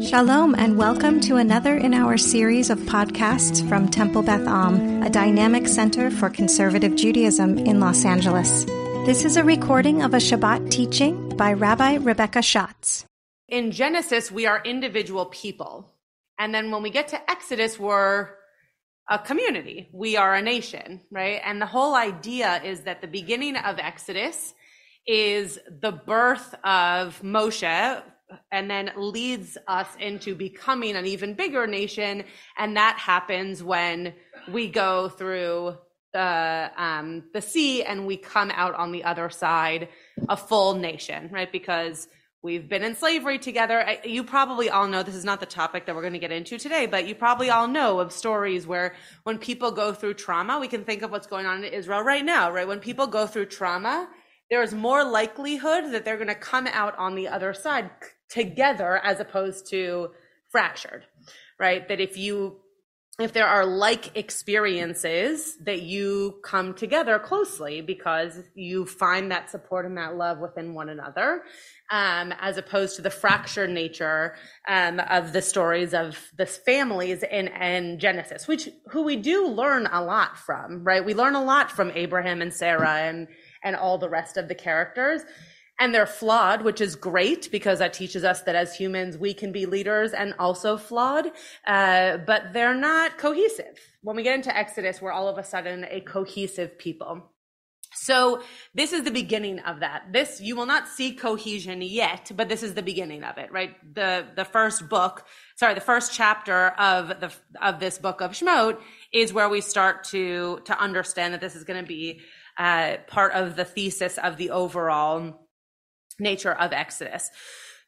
Shalom, and welcome to another in our series of podcasts from Temple Beth Am, a dynamic center for conservative Judaism in Los Angeles. This is a recording of a Shabbat teaching by Rabbi Rebecca Schatz. In Genesis, we are individual people. And then when we get to Exodus, we're a community. We are a nation, right? And the whole idea is that the beginning of Exodus is the birth of Moshe, and then leads us into becoming an even bigger nation. And that happens when we go through the um, the sea and we come out on the other side a full nation, right? Because we've been in slavery together. You probably all know this is not the topic that we're going to get into today, but you probably all know of stories where when people go through trauma, we can think of what's going on in Israel right now, right? When people go through trauma, there is more likelihood that they're going to come out on the other side together as opposed to fractured, right? That if you if there are like experiences that you come together closely because you find that support and that love within one another um, as opposed to the fractured nature um, of the stories of the families in, in genesis which who we do learn a lot from right we learn a lot from abraham and sarah and and all the rest of the characters and they're flawed, which is great because that teaches us that as humans, we can be leaders and also flawed, uh, but they're not cohesive. When we get into Exodus, we're all of a sudden a cohesive people. So this is the beginning of that. This, you will not see cohesion yet, but this is the beginning of it, right? The, the first book, sorry, the first chapter of the, of this book of Shemot is where we start to, to understand that this is going to be, uh, part of the thesis of the overall nature of Exodus.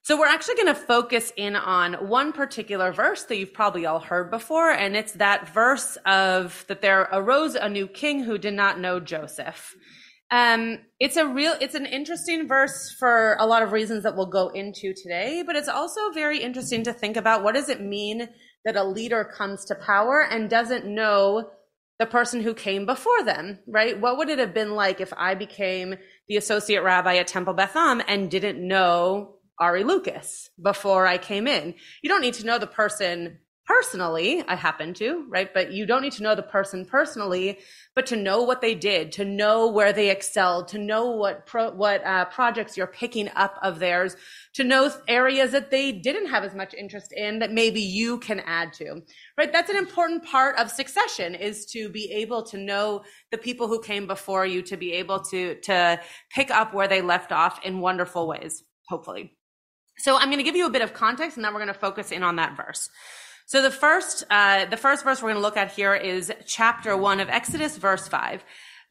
So we're actually going to focus in on one particular verse that you've probably all heard before, and it's that verse of that there arose a new king who did not know Joseph. Um, it's a real, it's an interesting verse for a lot of reasons that we'll go into today, but it's also very interesting to think about what does it mean that a leader comes to power and doesn't know the person who came before them, right? What would it have been like if I became the associate rabbi at Temple Beth Am and didn't know Ari Lucas before I came in? You don't need to know the person personally. I happen to, right? But you don't need to know the person personally, but to know what they did, to know where they excelled, to know what pro, what uh, projects you're picking up of theirs, to know areas that they didn't have as much interest in that maybe you can add to, right? That's an important part of succession is to be able to know the people who came before you, to be able to to pick up where they left off in wonderful ways, hopefully. So I'm going to give you a bit of context, and then we're going to focus in on that verse. So the first, uh, the first verse we're going to look at here is chapter one of Exodus, verse five.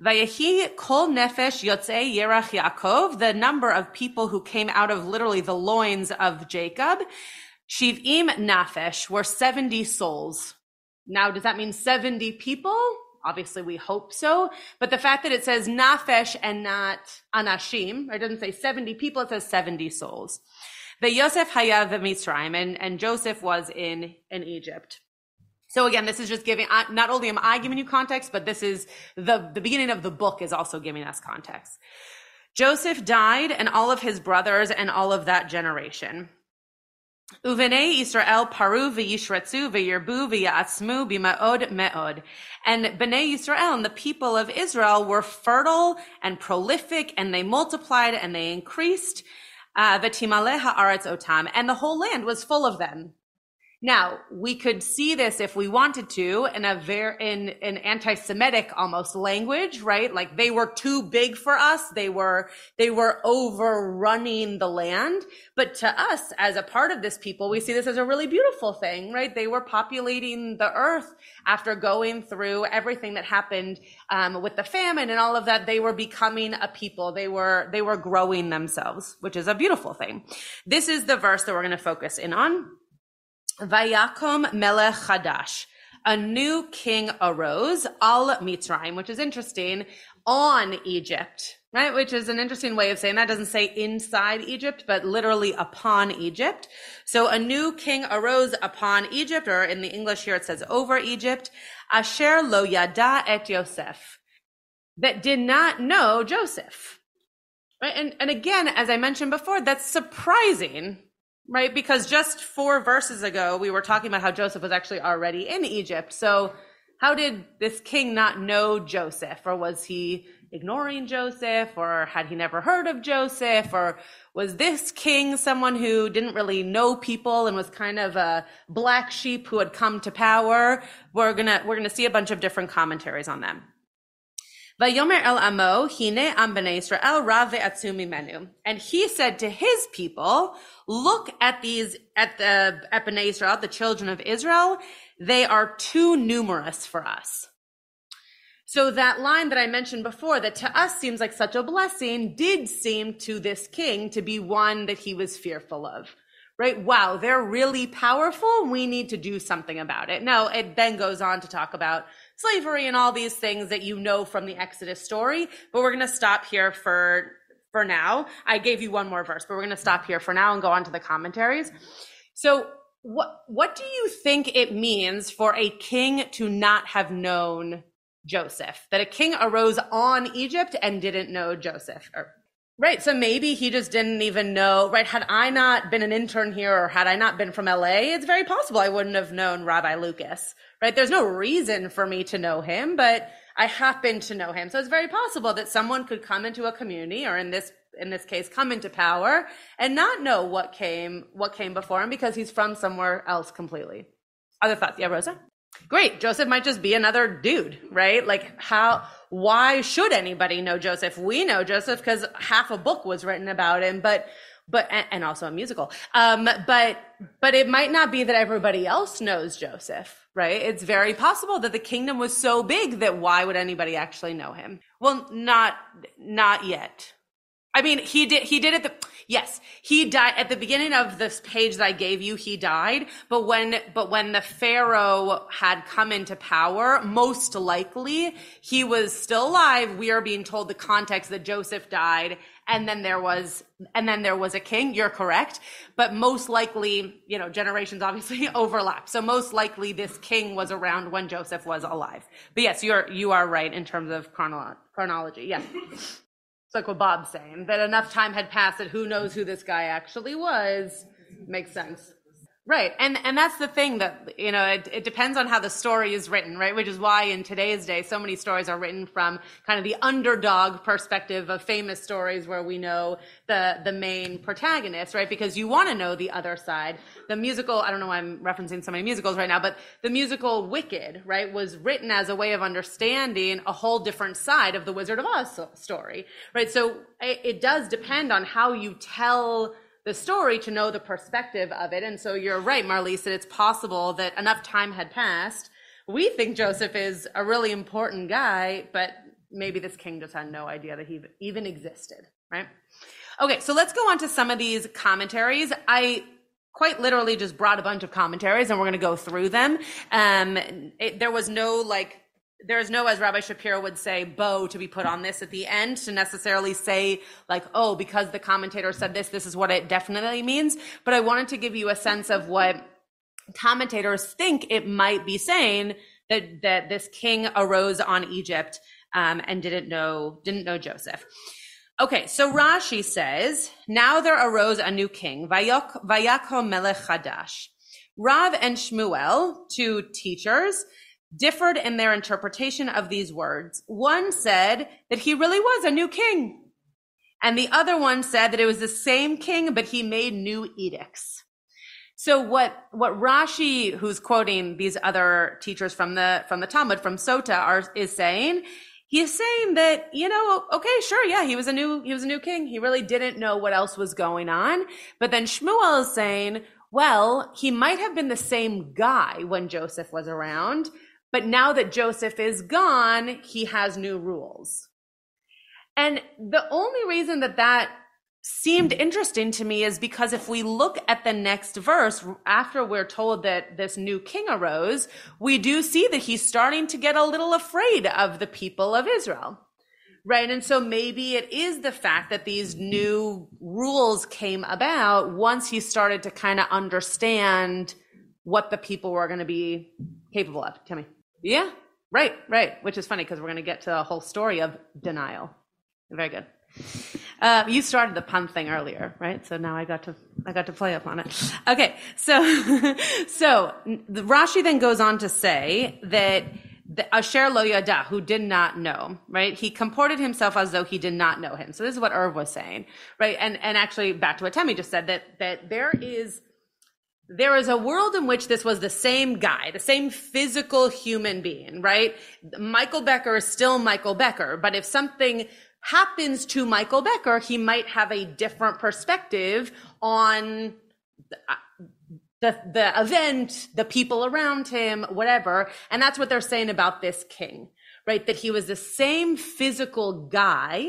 Vayehi kol nefesh yotzei yerach Yaakov, the number of people who came out of literally the loins of Jacob. Shivim nafesh were 70 souls. Now, does that mean 70 people? Obviously, we hope so. But the fact that it says nafesh and not anashim, or it doesn't say 70 people, it says 70 souls. The Yosef Hayav Mitzrayim, and, and Joseph was in, in Egypt. So again, this is just giving, not only am I giving you context, but this is the, the beginning of the book is also giving us context. Joseph died and all of his brothers and all of that generation. Uvene Israel paru v'yishretzu v'yirbu v'ya'atzmu b'ma'od me'od. And Bnei Israel and the people of Israel were fertile and prolific and they multiplied and they increased uh, V'timale otam, and the whole land was full of them. Now, we could see this if we wanted to in a very, in an anti-Semitic almost language, right? Like they were too big for us. They were, they were overrunning the land. But to us, as a part of this people, we see this as a really beautiful thing, right? They were populating the earth after going through everything that happened, um, with the famine and all of that. They were becoming a people. They were, they were growing themselves, which is a beautiful thing. This is the verse that we're going to focus in on. Vayakom Melech Chadash. A new king arose, al Mitzrayim, which is interesting, on Egypt, right? Which is an interesting way of saying that. It doesn't say inside Egypt, but literally upon Egypt. So a new king arose upon Egypt, or in the English here it says over Egypt. Asher lo yada et Yosef. That did not know Joseph. Right? And, and again, as I mentioned before, that's surprising right? Because just four verses ago, we were talking about how Joseph was actually already in Egypt. So, how did this king not know Joseph? Or was he ignoring Joseph? Or had he never heard of Joseph? Or was this king someone who didn't really know people and was kind of a black sheep who had come to power? We're gonna, we're gonna see a bunch of different commentaries on them. Vayomer el amo, hine am Israel, rav menu. And he said to his people, look at these, at the, at Israel, the children of Israel. They are too numerous for us. So that line that I mentioned before that to us seems like such a blessing did seem to this king to be one that he was fearful of. Right? Wow, they're really powerful. We need to do something about it. Now, it then goes on to talk about slavery and all these things that you know from the Exodus story. But we're going to stop here for for now. I gave you one more verse, but we're going to stop here for now and go on to the commentaries. So, what what do you think it means for a king to not have known Joseph? That a king arose on Egypt and didn't know Joseph or Right. So maybe he just didn't even know, right? Had I not been an intern here or had I not been from LA, it's very possible I wouldn't have known Rabbi Lucas, right? There's no reason for me to know him, but I happen to know him. So it's very possible that someone could come into a community or in this, in this case, come into power and not know what came, what came before him because he's from somewhere else completely. Other thoughts? Yeah, Rosa? Great. Joseph might just be another dude, right? Like how, why should anybody know Joseph? We know Joseph because half a book was written about him, but but and also a musical. Um, but but it might not be that everybody else knows Joseph, right? It's very possible that the kingdom was so big that why would anybody actually know him? Well, not not yet. I mean, he did he did it the Yes, he died at the beginning of this page that I gave you. He died, but when but when the pharaoh had come into power, most likely he was still alive. We are being told the context that Joseph died, and then there was and then there was a king. You're correct, but most likely, you know, generations obviously overlap. So most likely, this king was around when Joseph was alive. But yes, you're you are right in terms of chronolo- chronology. Yes. It's like what Bob's saying, that enough time had passed that who knows who this guy actually was. Makes sense. Right. And and that's the thing that you know, it, it depends on how the story is written, right? Which is why in today's day so many stories are written from kind of the underdog perspective of famous stories where we know the the main protagonist, right? Because you want to know the other side. The musical, I don't know why I'm referencing so many musicals right now, but the musical Wicked, right, was written as a way of understanding a whole different side of the Wizard of Oz story, right? So it, it does depend on how you tell the story to know the perspective of it. And so you're right, Marlise, that it's possible that enough time had passed. We think Joseph is a really important guy, but maybe this king just had no idea that he even existed, right? Okay, so let's go on to some of these commentaries. I quite literally just brought a bunch of commentaries and we're going to go through them. Um, it, there was no like there's no, as Rabbi Shapiro would say, bow to be put on this at the end to necessarily say, like, oh, because the commentator said this, this is what it definitely means. But I wanted to give you a sense of what commentators think it might be saying that, that this king arose on Egypt um, and didn't know, didn't know Joseph. Okay, so Rashi says, now there arose a new king, Vayakom Melech Hadash. Rav and Shmuel, two teachers, differed in their interpretation of these words. One said that he really was a new king. And the other one said that it was the same king, but he made new edicts. So what, what Rashi, who's quoting these other teachers from the, from the Talmud, from Sota, are, is saying, he's saying that, you know, okay, sure, yeah, he was a new, he was a new king. He really didn't know what else was going on. But then Shmuel is saying, well, he might have been the same guy when Joseph was around, but now that Joseph is gone, he has new rules. And the only reason that that seemed interesting to me is because if we look at the next verse, after we're told that this new king arose, we do see that he's starting to get a little afraid of the people of Israel. Right. And so maybe it is the fact that these new rules came about once he started to kind of understand what the people were going to be capable of. Tell me. Yeah, right, right. Which is funny because we're going to get to a whole story of denial. Very good. Uh, you started the pun thing earlier, right? So now I got to I got to play upon it. Okay, so so the Rashi then goes on to say that the Asher lo yada, who did not know, right? He comported himself as though he did not know him. So this is what Irv was saying, right? And and actually back to what Temi just said that that there is there is a world in which this was the same guy, the same physical human being, right? Michael Becker is still Michael Becker, but if something happens to Michael Becker, he might have a different perspective on uh, the, the event, the people around him, whatever. And that's what they're saying about this king, right? That he was the same physical guy,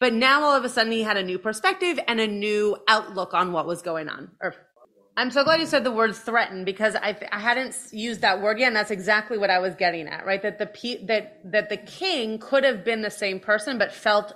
but now all of a sudden he had a new perspective and a new outlook on what was going on. Or, I'm so glad you said the word threaten because I, I hadn't used that word yet, and that's exactly what I was getting at, right? That the that that the king could have been the same person, but felt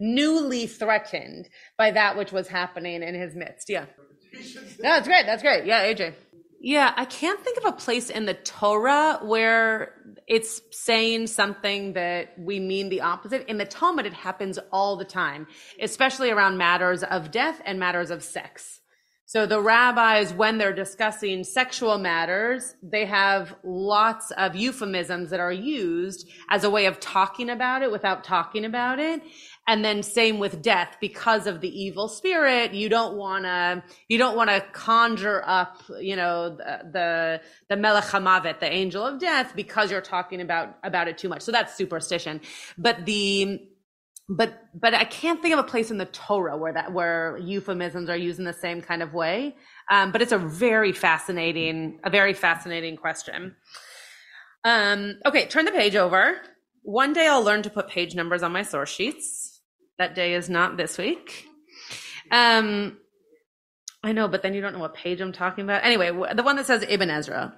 newly threatened by that which was happening in his midst. Yeah. No, that's great. That's great. Yeah, AJ. Yeah, I can't think of a place in the Torah where it's saying something that we mean the opposite. In the Talmud, it happens all the time, especially around matters of death and matters of sex. So the rabbis, when they're discussing sexual matters, they have lots of euphemisms that are used as a way of talking about it without talking about it. And then same with death because of the evil spirit. You don't want to, you don't want to conjure up, you know, the, the, the the angel of death, because you're talking about, about it too much. So that's superstition. But the, but, but I can't think of a place in the Torah where that, where euphemisms are used in the same kind of way. Um, but it's a very fascinating, a very fascinating question. Um, okay, turn the page over. One day I'll learn to put page numbers on my source sheets. That day is not this week. Um, I know, but then you don't know what page I'm talking about. Anyway, the one that says Ibn Ezra.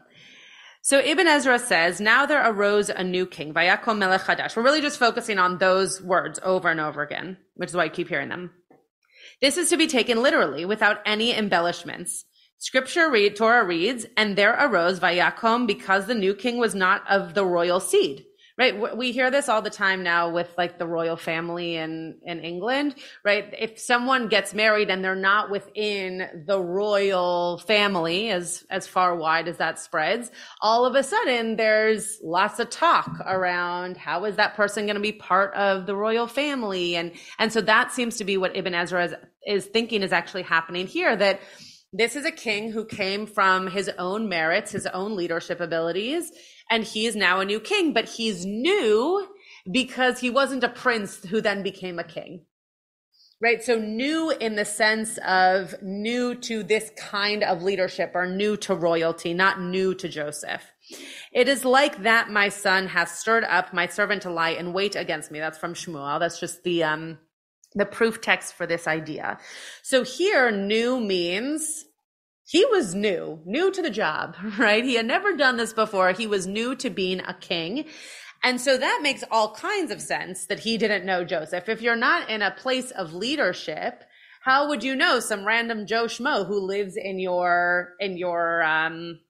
So Ibn Ezra says, now there arose a new king, Vayakom Melech Hadash. We're really just focusing on those words over and over again, which is why I keep hearing them. This is to be taken literally without any embellishments. Scripture read, Torah reads, and there arose Vayakom because the new king was not of the royal seed right? We hear this all the time now with like the royal family in in england right? If someone gets married and they're not within the royal family as as far wide as that spreads all of a sudden there's lots of talk around how is that person going to be part of the royal family? And and so that seems to be what ibn ezra is, is thinking is actually happening here that this is a king who came from his own merits, his own leadership abilities, and he is now a new king, but he's new because he wasn't a prince who then became a king. Right. So new in the sense of new to this kind of leadership or new to royalty, not new to Joseph. It is like that my son has stirred up my servant to lie and wait against me. That's from Shmuel. That's just the, um, the proof text for this idea. So here, new means he was new, new to the job, right? He had never done this before. He was new to being a king. And so that makes all kinds of sense that he didn't know Joseph. If you're not in a place of leadership, how would you know some random Joe Schmo who lives in your, in your, um,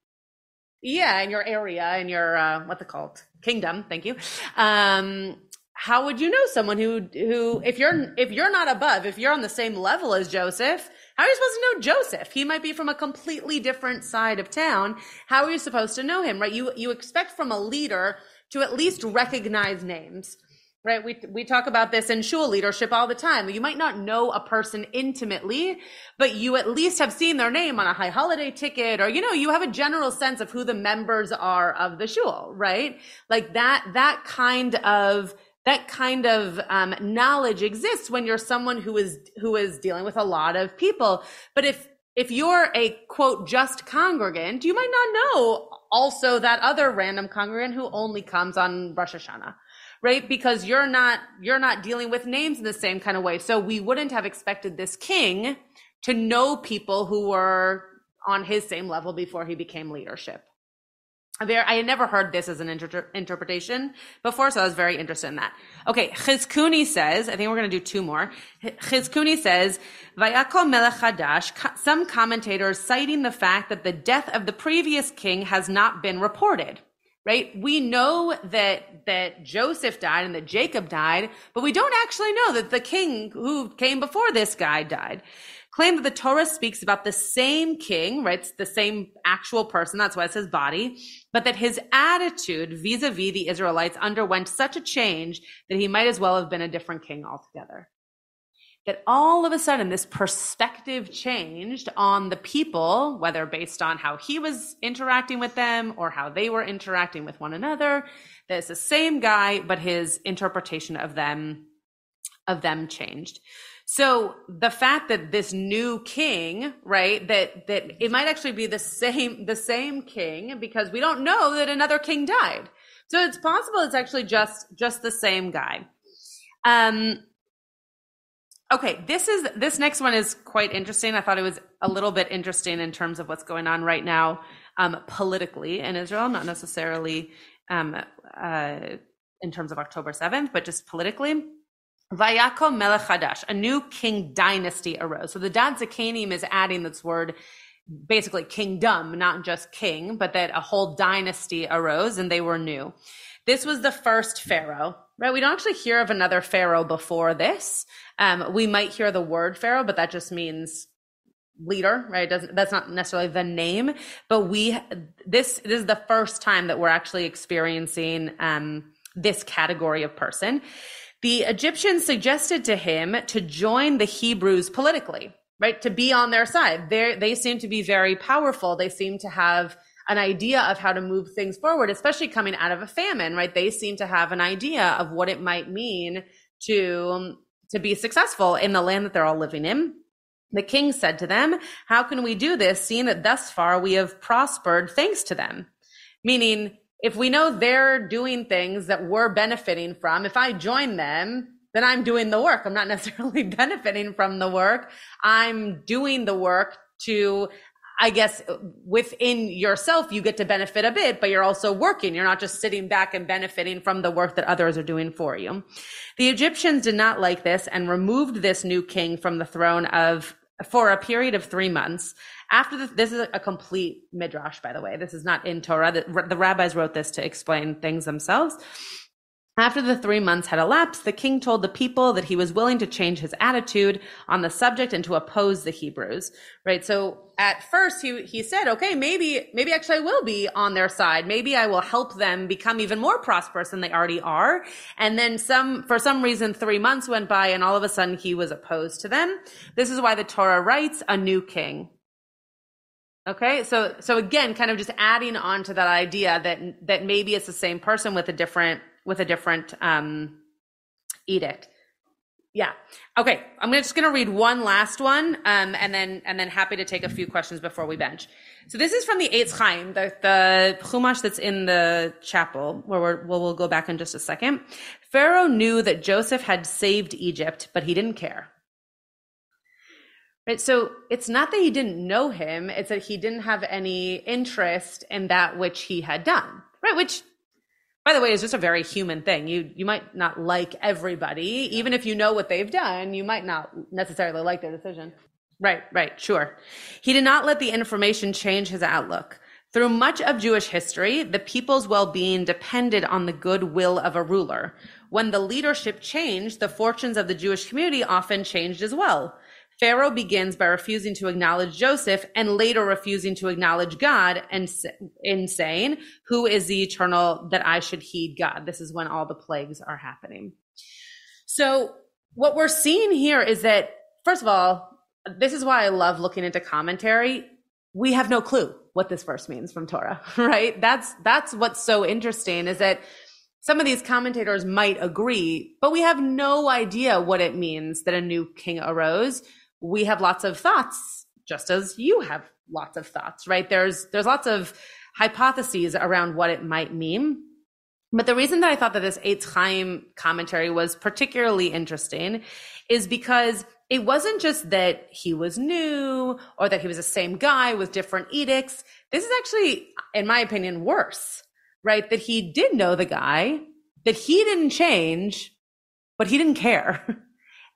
yeah, in your area, in your, uh, what's it called? Kingdom. Thank you. Um, how would you know someone who who if you're if you're not above if you're on the same level as joseph how are you supposed to know joseph? He might be from a completely different side of town. How are you supposed to know him right? You you expect from a leader to at least recognize names right? We we talk about this in shul leadership all the time. You might not know a person intimately but you at least have seen their name on a high holiday ticket or you know you have a general sense of who the members are of the shul right? Like that that kind of that kind of um, knowledge exists when you're someone who is who is dealing with a lot of people. But if if you're a quote just congregant you might not know also that other random congregant who only comes on rosh hashanah right? Because you're not you're not dealing with names in the same kind of way. So we wouldn't have expected this king to know people who were on his same level before he became leadership I had never heard this as an inter- interpretation before, so I was very interested in that. Okay, Chizkuni says, I think we're going to do two more. Chizkuni says, Vayakom Melech Hadash, some commentators citing the fact that the death of the previous king has not been reported. right? We know that that Joseph died and that Jacob died, but we don't actually know that the king who came before this guy died. Claim that the Torah speaks about the same king, right? It's the same actual person. That's why it says body, but that his attitude vis-a-vis the Israelites underwent such a change that he might as well have been a different king altogether that all of a sudden this perspective changed on the people, whether based on how he was interacting with them or how they were interacting with one another. That it's the same guy, but his interpretation of them, of them changed. So the fact that this new king, right, that, that it might actually be the same, the same king because we don't know that another king died. So it's possible it's actually just, just the same guy. Um, Okay, this is this next one is quite interesting. I thought it was a little bit interesting in terms of what's going on right now um, politically in Israel, not necessarily um, uh, in terms of October seventh, but just politically. Vayakom Melech Hadash, a new king dynasty arose. So the Da'at Zekenim is adding this word, basically kingdom, not just king, but that a whole dynasty arose and they were new. This was the first pharaoh, right? We don't actually hear of another pharaoh before this. Um, we might hear the word pharaoh, but that just means leader, right? Doesn't that's not necessarily the name, but we this this is the first time that we're actually experiencing um, this category of person. The Egyptians suggested to him to join the Hebrews politically, right? To be on their side. They they seem to be very powerful. They seem to have an idea of how to move things forward, especially coming out of a famine, right? They seem to have an idea of what it might mean to, to be successful in the land that they're all living in. The king said to them, how can we do this seeing that thus far we have prospered thanks to them? Meaning, if we know they're doing things that we're benefiting from, if I join them, then I'm doing the work. I'm not necessarily benefiting from the work. I'm doing the work to I guess within yourself, you get to benefit a bit, but you're also working. You're not just sitting back and benefiting from the work that others are doing for you. The Egyptians did not like this and removed this new king from the throne of for a period of three months. After the, this is a complete midrash, by the way. This is not in Torah. The, the rabbis wrote this to explain things themselves. After the three months had elapsed, the king told the people that he was willing to change his attitude on the subject and to oppose the Hebrews. Right. So at first he, he said, okay, maybe, maybe actually I will be on their side. Maybe I will help them become even more prosperous than they already are. And then some, for some reason, three months went by and all of a sudden he was opposed to them. This is why the Torah writes a new king. Okay, so so again, kind of just adding on to that idea that that maybe it's the same person with a different with a different um, edict. Yeah. Okay. I'm just going to read one last one, um, and then and then happy to take a few questions before we bench. So this is from the Eitz Chaim, the the chumash that's in the chapel, where we're, we'll, we'll go back in just a second. Pharaoh knew that Joseph had saved Egypt, but he didn't care. Right. So it's not that he didn't know him; it's that he didn't have any interest in that which he had done. Right. Which by the way, is just a very human thing. You you might not like everybody, even if you know what they've done, you might not necessarily like their decision. Right, right, sure. He did not let the information change his outlook. Through much of Jewish history, the people's well-being depended on the goodwill of a ruler. When the leadership changed, the fortunes of the Jewish community often changed as well. Pharaoh begins by refusing to acknowledge Joseph and later refusing to acknowledge God and in saying, who is the eternal that I should heed God? This is when all the plagues are happening. So what we're seeing here is that, first of all, this is why I love looking into commentary. We have no clue what this verse means from Torah, right? That's, that's what's so interesting is that some of these commentators might agree, but we have no idea what it means that a new king arose we have lots of thoughts, just as you have lots of thoughts, right? There's, there's lots of hypotheses around what it might mean. But the reason that I thought that this Eitz Chaim commentary was particularly interesting is because it wasn't just that he was new or that he was the same guy with different edicts. This is actually, in my opinion, worse, right? That he did know the guy, that he didn't change, but he didn't care.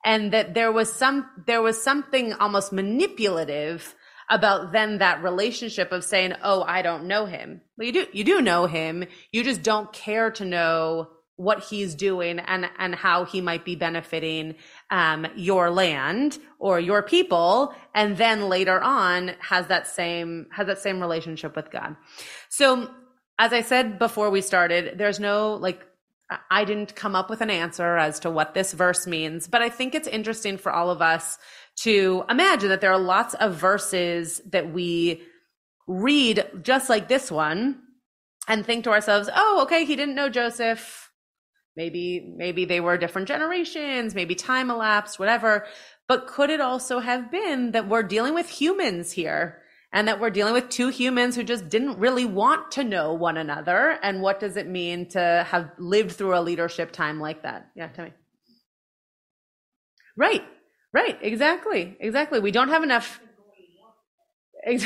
and that there was some there was something almost manipulative about then that relationship of saying, "Oh, I don't know him." Well, you do you do know him. You just don't care to know what he's doing and and how he might be benefiting um, your land or your people and then later on has that same has that same relationship with god so as i said before we started there's no like i didn't come up with an answer as to what this verse means but i think it's interesting for all of us to imagine that there are lots of verses that we read just like this one and think to ourselves oh okay he didn't know joseph. Maybe maybe they were different generations maybe time elapsed whatever. But could it also have been that we're dealing with humans here and that we're dealing with two humans who just didn't really want to know one another and what does it mean to have lived through a leadership time like that yeah tell me right right exactly exactly we don't have enough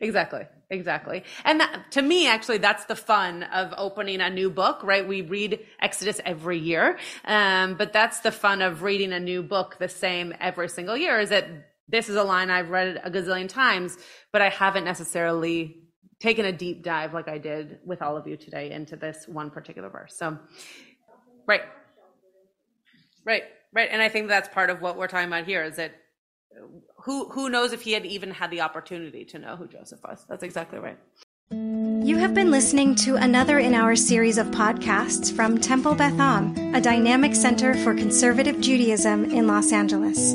exactly Exactly. And that, to me, actually, that's the fun of opening a new book, right? We read Exodus every year. Um, but that's the fun of reading a new book the same every single year is that this is a line I've read a gazillion times, but I haven't necessarily taken a deep dive like I did with all of you today into this one particular verse. So, right. Right. Right. And I think that's part of what we're talking about here is that who who knows if he had even had the opportunity to know who Joseph was. That's exactly right. You have been listening to another in our series of podcasts from Temple Beth Am, a dynamic center for conservative Judaism in Los Angeles.